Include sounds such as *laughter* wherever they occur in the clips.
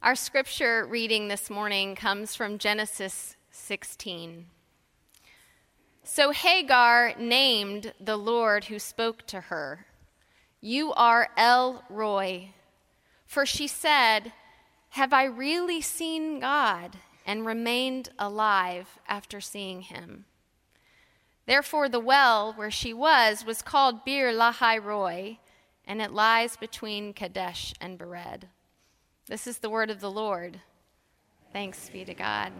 Our scripture reading this morning comes from Genesis 16. So Hagar named the Lord who spoke to her, You are El Roi. For she said, Have I really seen God and remained alive after seeing him? Therefore, the well where she was was called Beer Lahai Roi, and it lies between Kadesh and Bered. This is the word of the Lord. Thanks be to God.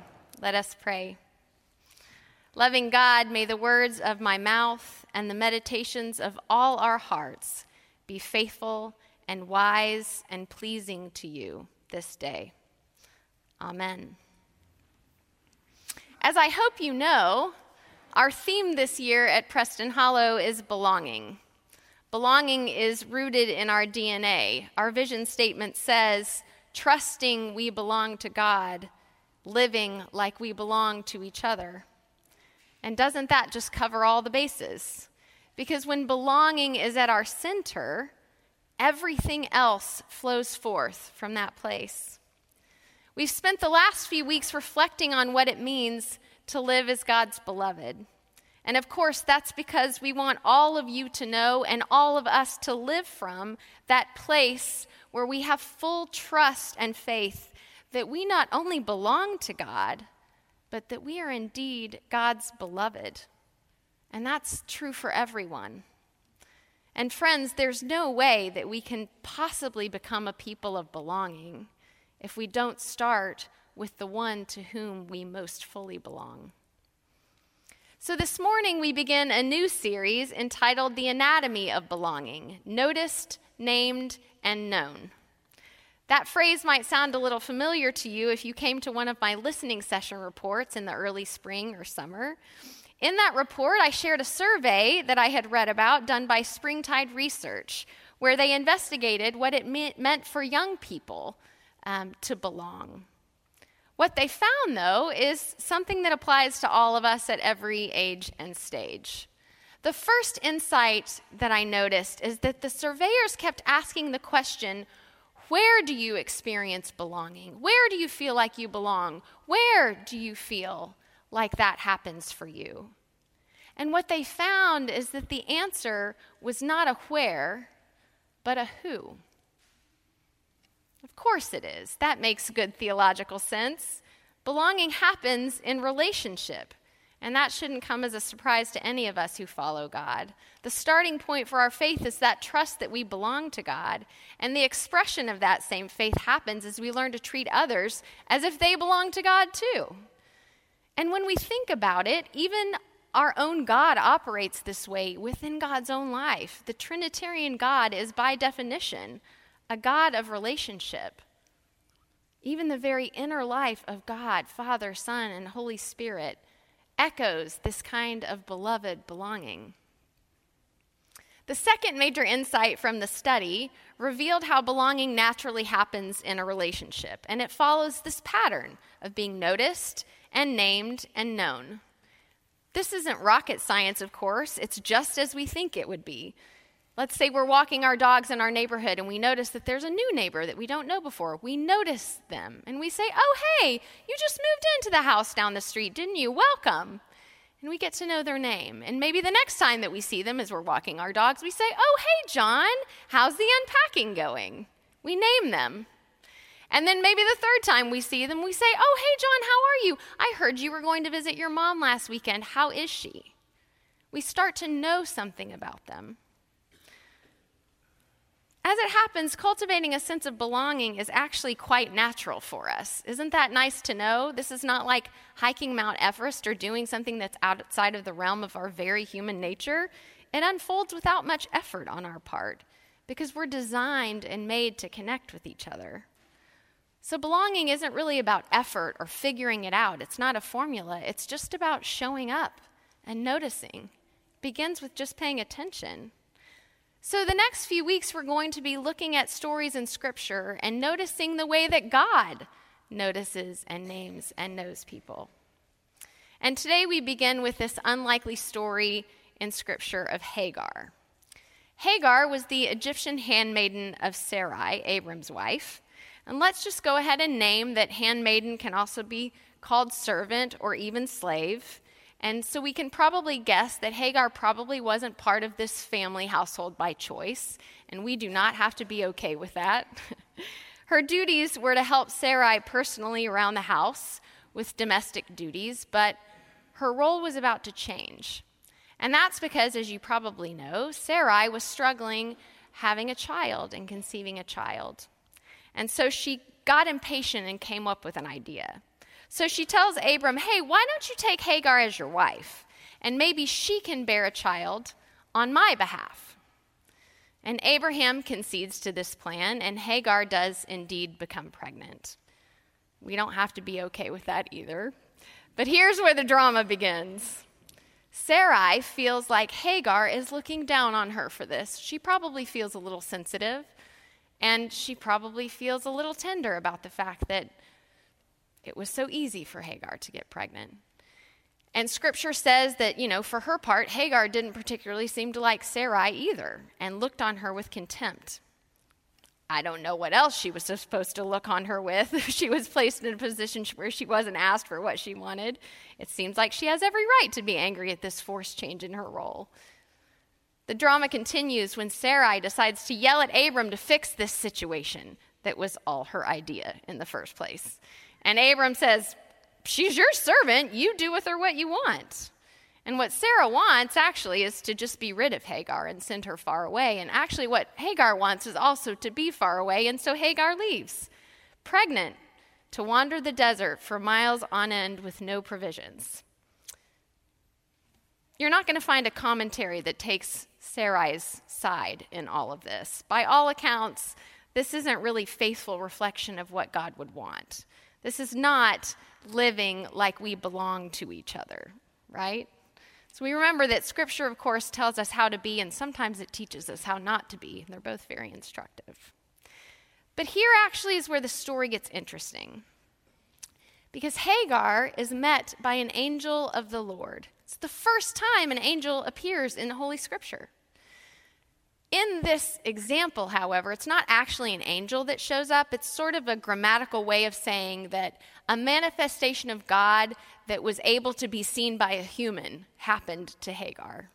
Let us pray. Loving God, may the words of my mouth and the meditations of all our hearts be faithful and wise and pleasing to you this day. Amen. As I hope you know, our theme this year at Preston Hollow is belonging. Belonging is rooted in our DNA. Our vision statement says, trusting we belong to God, living like we belong to each other. And doesn't that just cover all the bases? Because when belonging is at our center, everything else flows forth from that place. We've spent the last few weeks reflecting on what it means to live as God's beloved. And of course, that's because we want all of you to know and all of us to live from that place where we have full trust and faith that we not only belong to God, but that we are indeed God's beloved. And that's true for everyone. And friends, there's no way that we can possibly become a people of belonging if we don't start with the one to whom we most fully belong. So, this morning we begin a new series entitled The Anatomy of Belonging Noticed, Named, and known. That phrase might sound a little familiar to you if you came to one of my listening session reports in the early spring or summer. In that report, I shared a survey that I had read about done by Springtide Research, where they investigated what it meant for young people um, to belong. What they found, though, is something that applies to all of us at every age and stage. The first insight that I noticed is that the surveyors kept asking the question where do you experience belonging? Where do you feel like you belong? Where do you feel like that happens for you? And what they found is that the answer was not a where, but a who. Of course it is. That makes good theological sense. Belonging happens in relationship. And that shouldn't come as a surprise to any of us who follow God. The starting point for our faith is that trust that we belong to God. And the expression of that same faith happens as we learn to treat others as if they belong to God too. And when we think about it, even our own God operates this way within God's own life. The Trinitarian God is, by definition, a God of relationship. Even the very inner life of God, Father, Son, and Holy Spirit echoes this kind of beloved belonging. The second major insight from the study revealed how belonging naturally happens in a relationship, and it follows this pattern of being noticed and named and known. This isn't rocket science, of course, it's just as we think it would be. Let's say we're walking our dogs in our neighborhood and we notice that there's a new neighbor that we don't know before. We notice them and we say, Oh, hey, you just moved into the house down the street, didn't you? Welcome. And we get to know their name. And maybe the next time that we see them as we're walking our dogs, we say, Oh, hey, John, how's the unpacking going? We name them. And then maybe the third time we see them, we say, Oh, hey, John, how are you? I heard you were going to visit your mom last weekend. How is she? We start to know something about them. As it happens, cultivating a sense of belonging is actually quite natural for us. Isn't that nice to know? This is not like hiking Mount Everest or doing something that's outside of the realm of our very human nature. It unfolds without much effort on our part because we're designed and made to connect with each other. So, belonging isn't really about effort or figuring it out. It's not a formula, it's just about showing up and noticing. It begins with just paying attention. So, the next few weeks, we're going to be looking at stories in Scripture and noticing the way that God notices and names and knows people. And today we begin with this unlikely story in Scripture of Hagar. Hagar was the Egyptian handmaiden of Sarai, Abram's wife. And let's just go ahead and name that handmaiden can also be called servant or even slave. And so we can probably guess that Hagar probably wasn't part of this family household by choice, and we do not have to be okay with that. *laughs* Her duties were to help Sarai personally around the house with domestic duties, but her role was about to change. And that's because, as you probably know, Sarai was struggling having a child and conceiving a child. And so she got impatient and came up with an idea. So she tells Abram, hey, why don't you take Hagar as your wife? And maybe she can bear a child on my behalf. And Abraham concedes to this plan, and Hagar does indeed become pregnant. We don't have to be okay with that either. But here's where the drama begins. Sarai feels like Hagar is looking down on her for this. She probably feels a little sensitive, and she probably feels a little tender about the fact that it was so easy for Hagar to get pregnant. And scripture says that, you know, for her part, Hagar didn't particularly seem to like Sarai either and looked on her with contempt. I don't know what else she was supposed to look on her with *laughs* she was placed in a position where she wasn't asked for what she wanted. It seems like she has every right to be angry at this forced change in her role. The drama continues when Sarai decides to yell at Abram to fix this situation that was all her idea in the first place. And Abram says, She's your servant. You do with her what you want. And what Sarah wants actually is to just be rid of Hagar and send her far away. And actually, what Hagar wants is also to be far away. And so Hagar leaves, pregnant, to wander the desert for miles on end with no provisions. You're not going to find a commentary that takes Sarai's side in all of this. By all accounts, this isn't really faithful reflection of what God would want. This is not living like we belong to each other, right? So we remember that Scripture, of course, tells us how to be, and sometimes it teaches us how not to be. They're both very instructive. But here actually is where the story gets interesting. Because Hagar is met by an angel of the Lord. It's the first time an angel appears in the Holy Scripture. In this example, however, it's not actually an angel that shows up. It's sort of a grammatical way of saying that a manifestation of God that was able to be seen by a human happened to Hagar.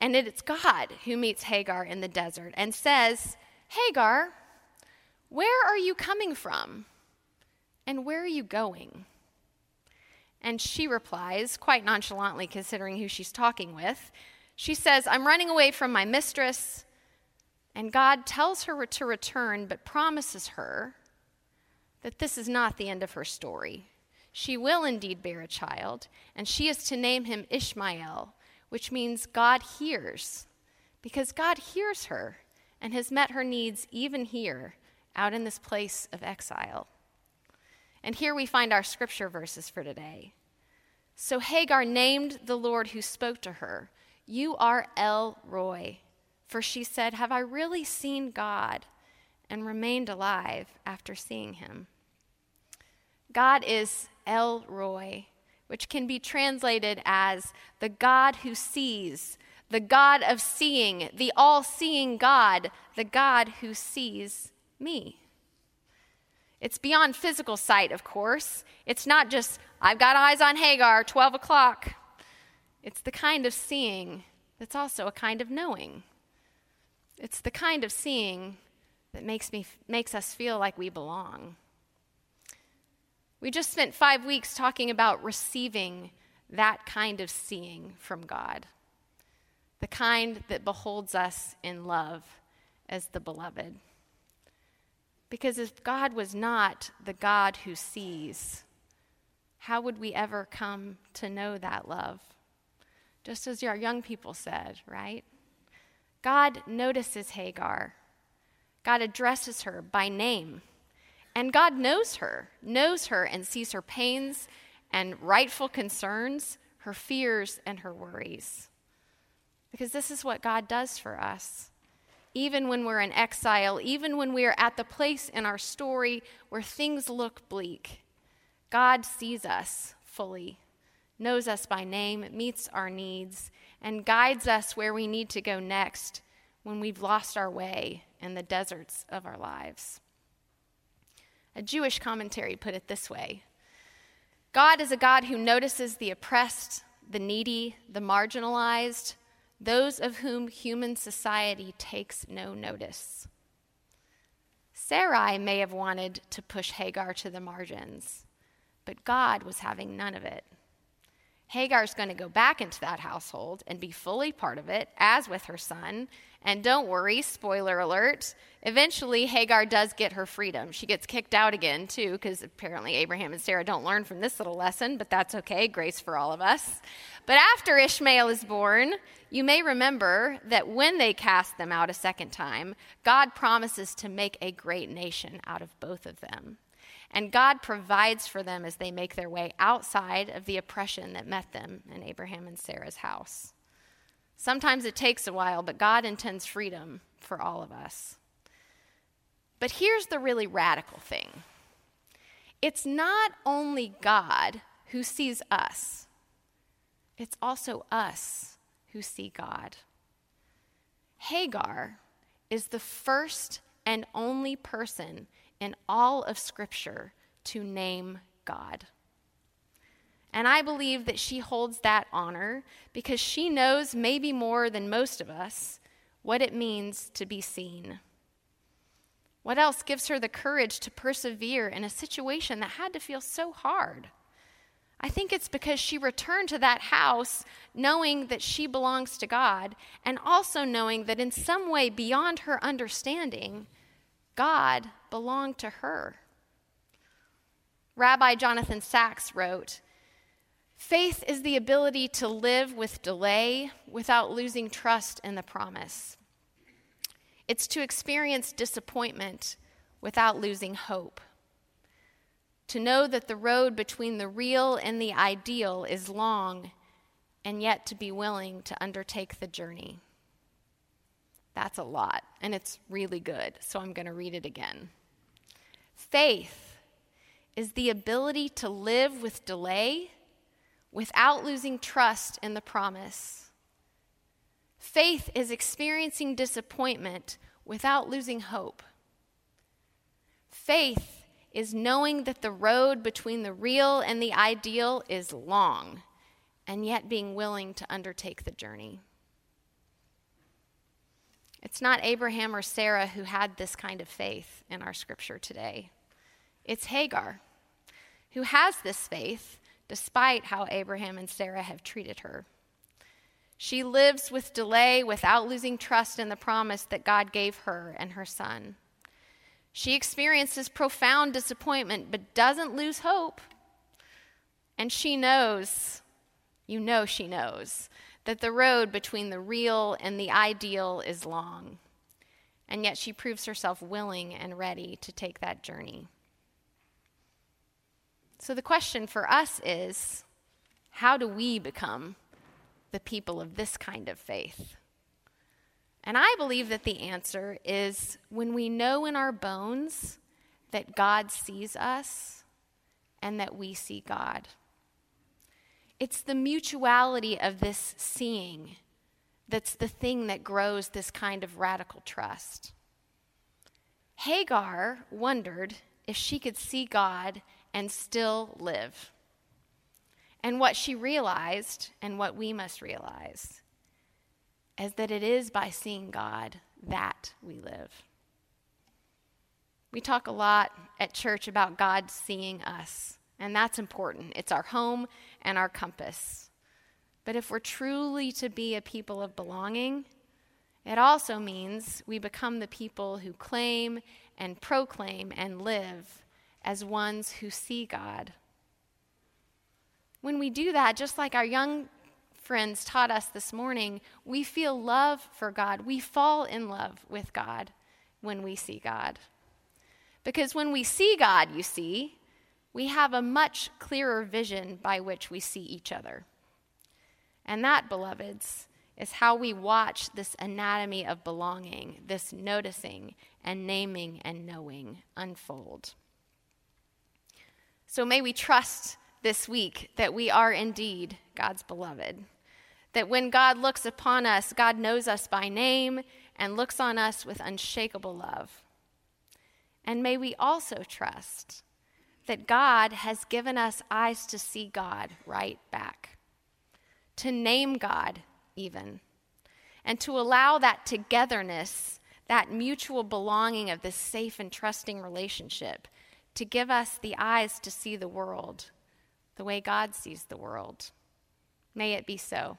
And it's God who meets Hagar in the desert and says, Hagar, where are you coming from? And where are you going? And she replies, quite nonchalantly considering who she's talking with, she says, I'm running away from my mistress. And God tells her to return, but promises her that this is not the end of her story. She will indeed bear a child, and she is to name him Ishmael, which means God hears, because God hears her and has met her needs even here, out in this place of exile. And here we find our scripture verses for today. So Hagar named the Lord who spoke to her you are El Roi. For she said, Have I really seen God and remained alive after seeing him? God is El Roi, which can be translated as the God who sees, the God of seeing, the all seeing God, the God who sees me. It's beyond physical sight, of course. It's not just, I've got eyes on Hagar, 12 o'clock. It's the kind of seeing that's also a kind of knowing. It's the kind of seeing that makes, me, makes us feel like we belong. We just spent five weeks talking about receiving that kind of seeing from God, the kind that beholds us in love as the beloved. Because if God was not the God who sees, how would we ever come to know that love? Just as our young people said, right? God notices Hagar. God addresses her by name. And God knows her, knows her, and sees her pains and rightful concerns, her fears and her worries. Because this is what God does for us. Even when we're in exile, even when we are at the place in our story where things look bleak, God sees us fully knows us by name, meets our needs, and guides us where we need to go next when we've lost our way in the deserts of our lives. A Jewish commentary put it this way God is a God who notices the oppressed, the needy, the marginalized, those of whom human society takes no notice. Sarai may have wanted to push Hagar to the margins, but God was having none of it. Hagar's going to go back into that household and be fully part of it, as with her son. And don't worry, spoiler alert, eventually Hagar does get her freedom. She gets kicked out again, too, because apparently Abraham and Sarah don't learn from this little lesson, but that's okay, grace for all of us. But after Ishmael is born, you may remember that when they cast them out a second time, God promises to make a great nation out of both of them. And God provides for them as they make their way outside of the oppression that met them in Abraham and Sarah's house. Sometimes it takes a while, but God intends freedom for all of us. But here's the really radical thing it's not only God who sees us, it's also us who see God. Hagar is the first and only person in all of Scripture to name God. And I believe that she holds that honor because she knows, maybe more than most of us, what it means to be seen. What else gives her the courage to persevere in a situation that had to feel so hard? I think it's because she returned to that house knowing that she belongs to God and also knowing that in some way beyond her understanding, God belonged to her. Rabbi Jonathan Sacks wrote Faith is the ability to live with delay without losing trust in the promise. It's to experience disappointment without losing hope. To know that the road between the real and the ideal is long, and yet to be willing to undertake the journey. That's a lot, and it's really good, so I'm going to read it again. Faith is the ability to live with delay without losing trust in the promise. Faith is experiencing disappointment without losing hope. Faith is knowing that the road between the real and the ideal is long, and yet being willing to undertake the journey. It's not Abraham or Sarah who had this kind of faith in our scripture today. It's Hagar who has this faith despite how Abraham and Sarah have treated her. She lives with delay without losing trust in the promise that God gave her and her son. She experiences profound disappointment but doesn't lose hope. And she knows, you know, she knows, that the road between the real and the ideal is long. And yet she proves herself willing and ready to take that journey. So the question for us is how do we become the people of this kind of faith? And I believe that the answer is when we know in our bones that God sees us and that we see God. It's the mutuality of this seeing that's the thing that grows this kind of radical trust. Hagar wondered if she could see God and still live. And what she realized, and what we must realize, is that it is by seeing God that we live. We talk a lot at church about God seeing us. And that's important. It's our home and our compass. But if we're truly to be a people of belonging, it also means we become the people who claim and proclaim and live as ones who see God. When we do that, just like our young friends taught us this morning, we feel love for God. We fall in love with God when we see God. Because when we see God, you see, we have a much clearer vision by which we see each other. And that, beloveds, is how we watch this anatomy of belonging, this noticing and naming and knowing unfold. So may we trust this week that we are indeed God's beloved. That when God looks upon us, God knows us by name and looks on us with unshakable love. And may we also trust that God has given us eyes to see God right back, to name God even, and to allow that togetherness, that mutual belonging of this safe and trusting relationship, to give us the eyes to see the world the way God sees the world. May it be so.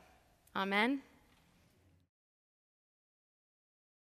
Amen.